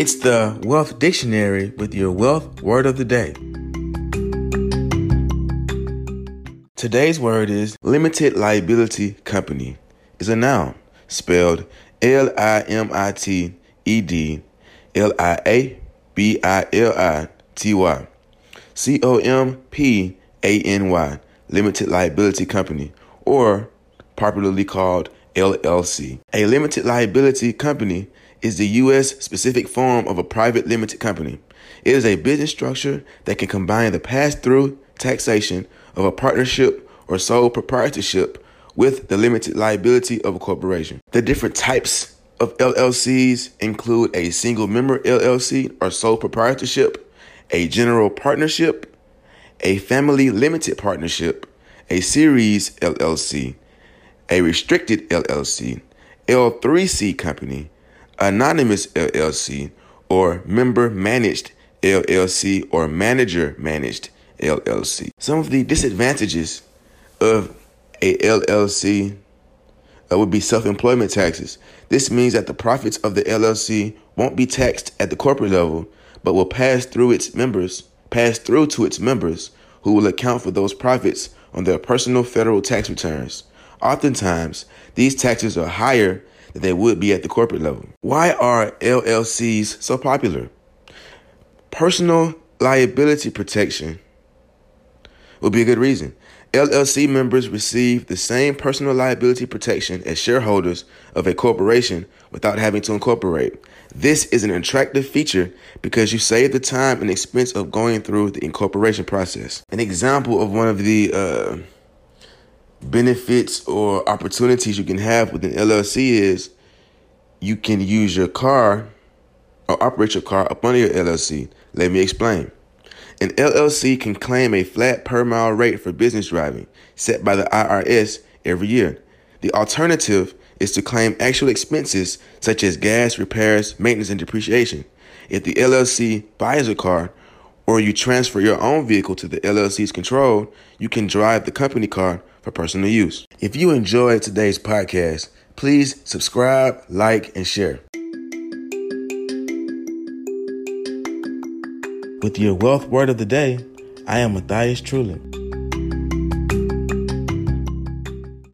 It's the Wealth Dictionary with your wealth word of the day. Today's word is limited liability company. Is a noun spelled L I M I T E D L I A B I L I T Y C O M P A N Y limited liability company or popularly called LLC. A limited liability company is the U.S. specific form of a private limited company. It is a business structure that can combine the pass through taxation of a partnership or sole proprietorship with the limited liability of a corporation. The different types of LLCs include a single member LLC or sole proprietorship, a general partnership, a family limited partnership, a series LLC, a restricted LLC, L3C company, anonymous LLC, or member managed LLC or manager managed LLC. Some of the disadvantages of a LLC uh, would be self-employment taxes. This means that the profits of the LLC won't be taxed at the corporate level, but will pass through its members, pass through to its members who will account for those profits on their personal federal tax returns. Oftentimes, these taxes are higher than they would be at the corporate level. Why are LLCs so popular? Personal liability protection would be a good reason. LLC members receive the same personal liability protection as shareholders of a corporation without having to incorporate. This is an attractive feature because you save the time and expense of going through the incorporation process. An example of one of the uh, benefits or opportunities you can have with an LLC is you can use your car or operate your car up under your LLC. Let me explain. An LLC can claim a flat per mile rate for business driving set by the IRS every year. The alternative is to claim actual expenses such as gas, repairs, maintenance, and depreciation. If the LLC buys a car or you transfer your own vehicle to the LLC's control, you can drive the company car for personal use. If you enjoyed today's podcast, please subscribe, like, and share. With your wealth word of the day, I am Matthias Trulin.